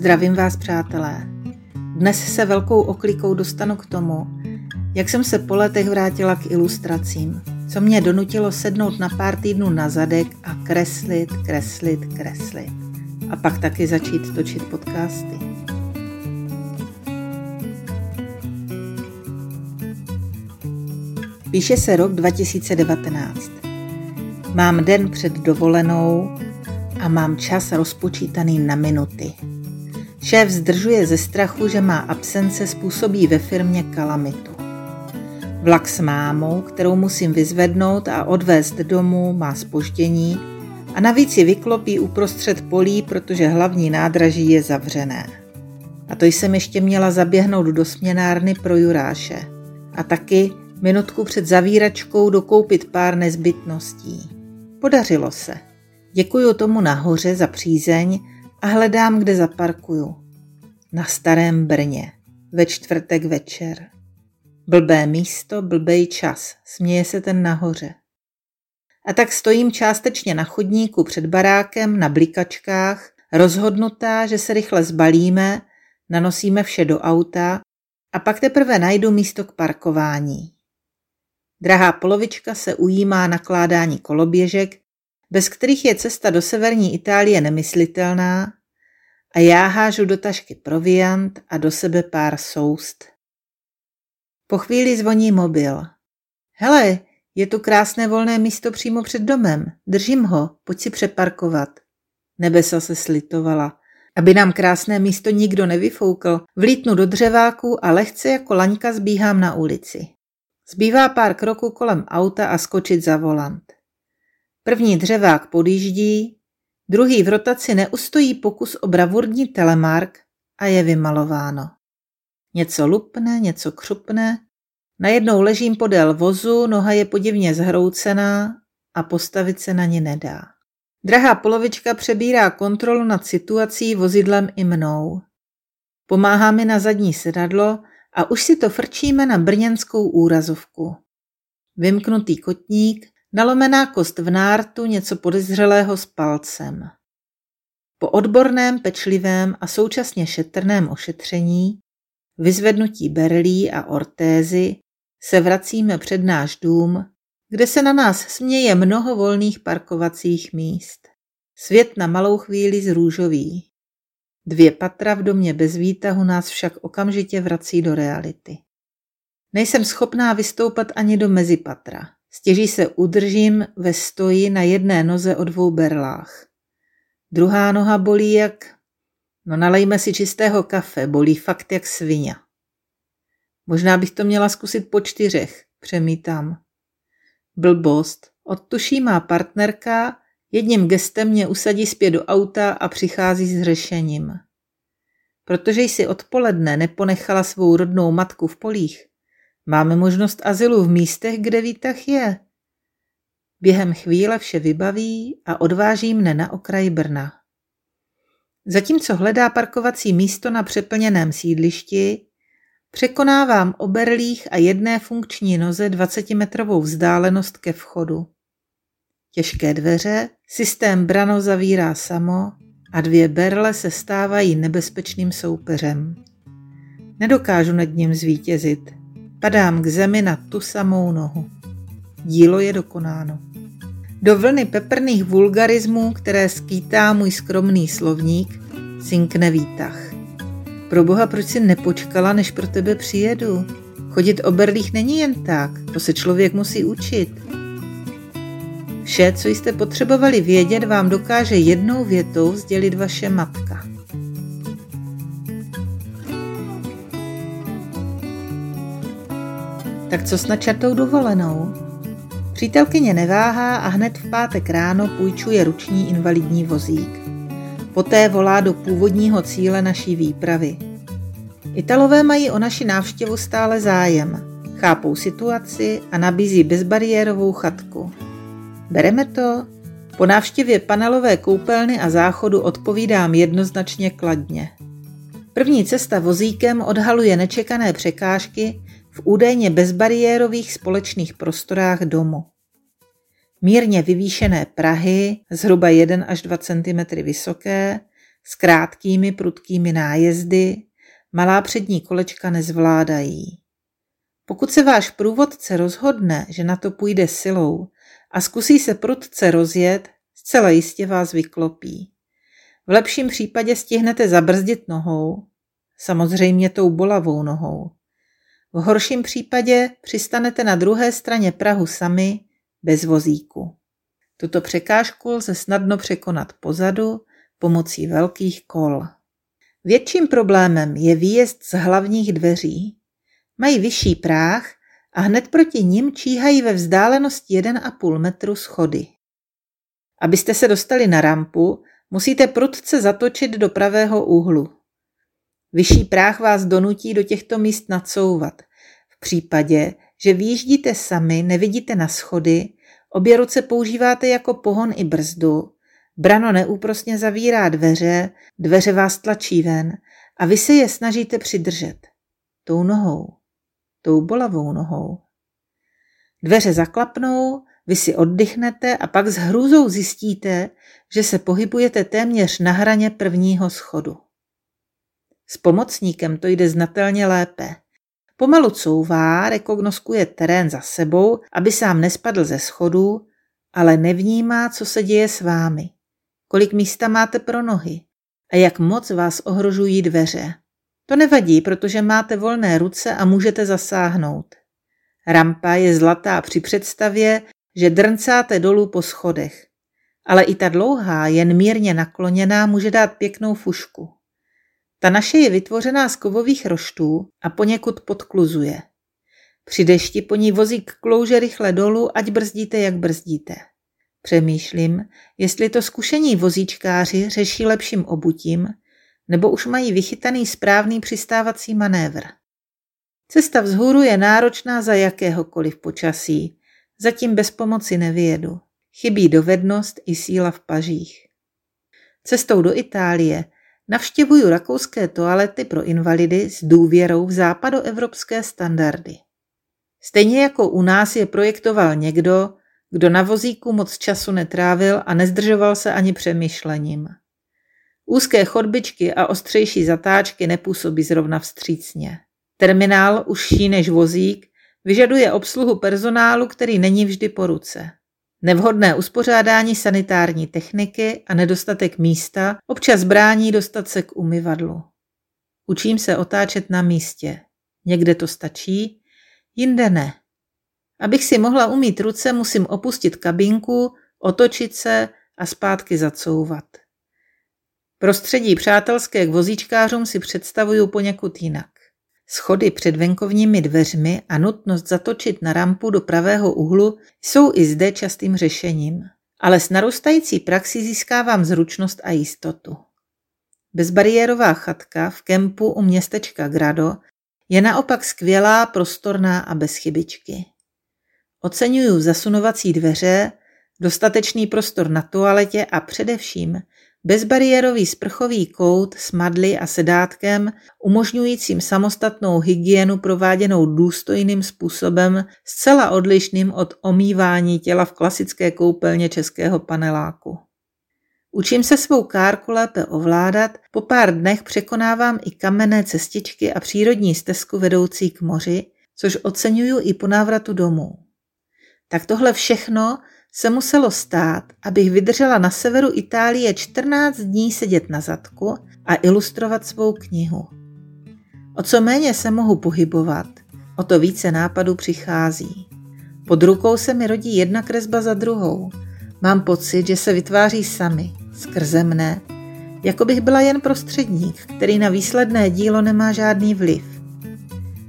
Zdravím vás, přátelé. Dnes se velkou oklikou dostanu k tomu, jak jsem se po letech vrátila k ilustracím, co mě donutilo sednout na pár týdnů na zadek a kreslit, kreslit, kreslit. A pak taky začít točit podcasty. Píše se rok 2019. Mám den před dovolenou a mám čas rozpočítaný na minuty. Šéf zdržuje ze strachu, že má absence způsobí ve firmě kalamitu. Vlak s mámou, kterou musím vyzvednout a odvést domů, má spoždění a navíc ji vyklopí uprostřed polí, protože hlavní nádraží je zavřené. A to jsem ještě měla zaběhnout do směnárny pro Juráše. A taky minutku před zavíračkou dokoupit pár nezbytností. Podařilo se. Děkuju tomu nahoře za přízeň a hledám, kde zaparkuju. Na starém Brně. Ve čtvrtek večer. Blbé místo, blbej čas, směje se ten nahoře. A tak stojím částečně na chodníku před barákem na blikačkách, rozhodnutá, že se rychle zbalíme, nanosíme vše do auta a pak teprve najdu místo k parkování. Drahá polovička se ujímá nakládání koloběžek, bez kterých je cesta do severní Itálie nemyslitelná a já hážu do tašky proviant a do sebe pár soust. Po chvíli zvoní mobil. Hele, je tu krásné volné místo přímo před domem. Držím ho, pojď si přeparkovat. Nebesa se slitovala. Aby nám krásné místo nikdo nevyfoukl, vlítnu do dřeváku a lehce jako laňka zbíhám na ulici. Zbývá pár kroků kolem auta a skočit za volant. První dřevák podjíždí, druhý v rotaci neustojí pokus o bravurní telemark a je vymalováno. Něco lupne, něco křupne, najednou ležím podél vozu, noha je podivně zhroucená a postavit se na ně nedá. Drahá polovička přebírá kontrolu nad situací vozidlem i mnou. Pomáhá mi na zadní sedadlo a už si to frčíme na brněnskou úrazovku. Vymknutý kotník, nalomená kost v nártu, něco podezřelého s palcem. Po odborném, pečlivém a současně šetrném ošetření, vyzvednutí berlí a ortézy, se vracíme před náš dům, kde se na nás směje mnoho volných parkovacích míst. Svět na malou chvíli zrůžový. Dvě patra v domě bez výtahu nás však okamžitě vrací do reality. Nejsem schopná vystoupat ani do mezipatra. Stěží se udržím ve stoji na jedné noze o dvou berlách. Druhá noha bolí jak... No nalejme si čistého kafe, bolí fakt jak svině. Možná bych to měla zkusit po čtyřech, přemítám. Blbost. Odtuší má partnerka Jedním gestem mě usadí zpět do auta a přichází s řešením. Protože jsi odpoledne neponechala svou rodnou matku v polích, máme možnost azylu v místech, kde výtah je. Během chvíle vše vybaví a odváží mne na okraj Brna. Zatímco hledá parkovací místo na přeplněném sídlišti, překonávám oberlých a jedné funkční noze 20-metrovou vzdálenost ke vchodu. Těžké dveře, systém brano zavírá samo a dvě berle se stávají nebezpečným soupeřem. Nedokážu nad ním zvítězit. Padám k zemi na tu samou nohu. Dílo je dokonáno. Do vlny peprných vulgarismů, které skýtá můj skromný slovník, sinkne výtah. Pro boha, proč si nepočkala, než pro tebe přijedu? Chodit o berlích není jen tak, to se člověk musí učit. Vše, co jste potřebovali vědět, vám dokáže jednou větou sdělit vaše matka. Tak co s načatou dovolenou? Přítelkyně neváhá a hned v pátek ráno půjčuje ruční invalidní vozík. Poté volá do původního cíle naší výpravy. Italové mají o naši návštěvu stále zájem, chápou situaci a nabízí bezbariérovou chatku. Bereme to? Po návštěvě panelové koupelny a záchodu odpovídám jednoznačně kladně. První cesta vozíkem odhaluje nečekané překážky údajně bezbariérových společných prostorách domu. Mírně vyvýšené Prahy, zhruba 1 až 2 cm vysoké, s krátkými prudkými nájezdy, malá přední kolečka nezvládají. Pokud se váš průvodce rozhodne, že na to půjde silou a zkusí se prudce rozjet, zcela jistě vás vyklopí. V lepším případě stihnete zabrzdit nohou, samozřejmě tou bolavou nohou. V horším případě přistanete na druhé straně Prahu sami, bez vozíku. Tuto překážku lze snadno překonat pozadu pomocí velkých kol. Větším problémem je výjezd z hlavních dveří. Mají vyšší práh a hned proti nim číhají ve vzdálenosti 1,5 metru schody. Abyste se dostali na rampu, musíte prudce zatočit do pravého úhlu. Vyšší práh vás donutí do těchto míst nacouvat. V případě, že výjíždíte sami, nevidíte na schody, obě ruce používáte jako pohon i brzdu, brano neúprosně zavírá dveře, dveře vás tlačí ven a vy se je snažíte přidržet. Tou nohou, tou bolavou nohou. Dveře zaklapnou, vy si oddychnete a pak s hrůzou zjistíte, že se pohybujete téměř na hraně prvního schodu. S pomocníkem to jde znatelně lépe. Pomalu couvá, rekognoskuje terén za sebou, aby sám nespadl ze schodů, ale nevnímá, co se děje s vámi. Kolik místa máte pro nohy a jak moc vás ohrožují dveře. To nevadí, protože máte volné ruce a můžete zasáhnout. Rampa je zlatá při představě, že drncáte dolů po schodech. Ale i ta dlouhá, jen mírně nakloněná, může dát pěknou fušku. Ta naše je vytvořená z kovových roštů a poněkud podkluzuje. Při dešti po ní vozík klouže rychle dolů, ať brzdíte, jak brzdíte. Přemýšlím, jestli to zkušení vozíčkáři řeší lepším obutím, nebo už mají vychytaný správný přistávací manévr. Cesta vzhůru je náročná za jakéhokoliv počasí, zatím bez pomoci nevyjedu. Chybí dovednost i síla v pažích. Cestou do Itálie Navštěvuju rakouské toalety pro invalidy s důvěrou v západoevropské standardy. Stejně jako u nás je projektoval někdo, kdo na vozíku moc času netrávil a nezdržoval se ani přemýšlením. Úzké chodbičky a ostřejší zatáčky nepůsobí zrovna vstřícně. Terminál, užší než vozík, vyžaduje obsluhu personálu, který není vždy po ruce. Nevhodné uspořádání sanitární techniky a nedostatek místa občas brání dostat se k umyvadlu. Učím se otáčet na místě. Někde to stačí, jinde ne. Abych si mohla umít ruce, musím opustit kabinku, otočit se a zpátky zacouvat. Prostředí přátelské k vozíčkářům si představuju poněkud jinak. Schody před venkovními dveřmi a nutnost zatočit na rampu do pravého úhlu jsou i zde častým řešením, ale s narůstající praxi získávám zručnost a jistotu. Bezbariérová chatka v kempu u městečka Grado je naopak skvělá, prostorná a bez chybičky. Oceňuju zasunovací dveře, dostatečný prostor na toaletě a především Bezbariérový sprchový kout s madly a sedátkem, umožňujícím samostatnou hygienu prováděnou důstojným způsobem, zcela odlišným od omývání těla v klasické koupelně českého paneláku. Učím se svou kárku lépe ovládat, po pár dnech překonávám i kamenné cestičky a přírodní stezku vedoucí k moři, což oceňuju i po návratu domů. Tak tohle všechno se muselo stát, abych vydržela na severu Itálie 14 dní sedět na zadku a ilustrovat svou knihu. O co méně se mohu pohybovat, o to více nápadů přichází. Pod rukou se mi rodí jedna kresba za druhou. Mám pocit, že se vytváří sami, skrze mne, jako bych byla jen prostředník, který na výsledné dílo nemá žádný vliv.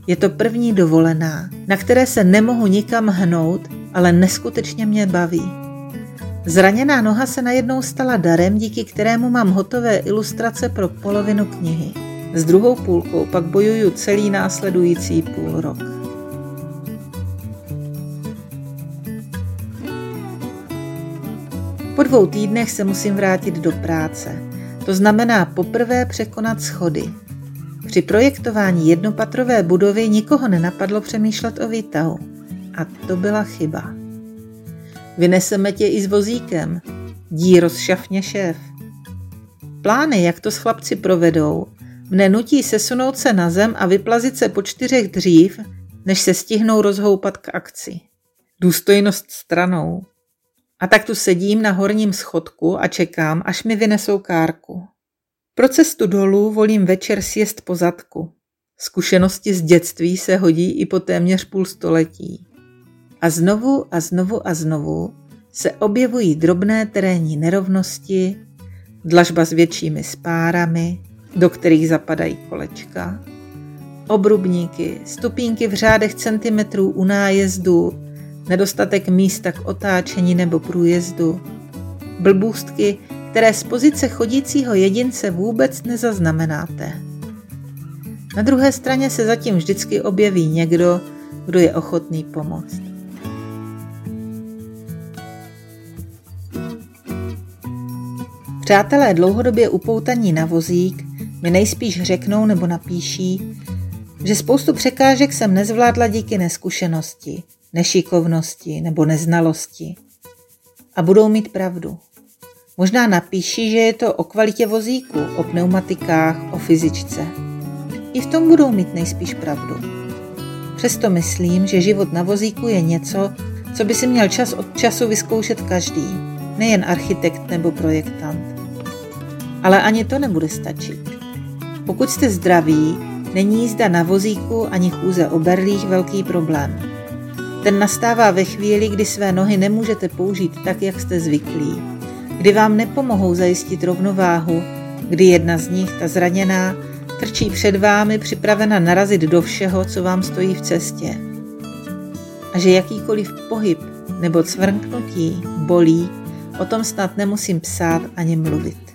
Je to první dovolená, na které se nemohu nikam hnout ale neskutečně mě baví. Zraněná noha se najednou stala darem, díky kterému mám hotové ilustrace pro polovinu knihy. S druhou půlkou pak bojuju celý následující půl rok. Po dvou týdnech se musím vrátit do práce. To znamená poprvé překonat schody. Při projektování jednopatrové budovy nikoho nenapadlo přemýšlet o výtahu. A to byla chyba. Vyneseme tě i s vozíkem, dí rozšafně šéf. Plány, jak to s chlapci provedou, mne nutí sesunout se na zem a vyplazit se po čtyřech dřív, než se stihnou rozhoupat k akci. Důstojnost stranou. A tak tu sedím na horním schodku a čekám, až mi vynesou kárku. Pro cestu dolů volím večer sjest po zadku. Zkušenosti z dětství se hodí i po téměř půl století. A znovu a znovu a znovu se objevují drobné terénní nerovnosti, dlažba s většími spárami, do kterých zapadají kolečka, obrubníky, stupínky v řádech centimetrů u nájezdu, nedostatek místa k otáčení nebo průjezdu, blbůstky, které z pozice chodícího jedince vůbec nezaznamenáte. Na druhé straně se zatím vždycky objeví někdo, kdo je ochotný pomoct. Přátelé dlouhodobě upoutaní na vozík mi nejspíš řeknou nebo napíší, že spoustu překážek jsem nezvládla díky neskušenosti, nešikovnosti nebo neznalosti. A budou mít pravdu. Možná napíší, že je to o kvalitě vozíku, o pneumatikách, o fyzičce. I v tom budou mít nejspíš pravdu. Přesto myslím, že život na vozíku je něco, co by si měl čas od času vyzkoušet každý, nejen architekt nebo projektant. Ale ani to nebude stačit. Pokud jste zdraví, není jízda na vozíku ani chůze o berlích velký problém. Ten nastává ve chvíli, kdy své nohy nemůžete použít tak, jak jste zvyklí, kdy vám nepomohou zajistit rovnováhu, kdy jedna z nich, ta zraněná, trčí před vámi připravena narazit do všeho, co vám stojí v cestě. A že jakýkoliv pohyb nebo cvrknutí bolí, o tom snad nemusím psát ani mluvit.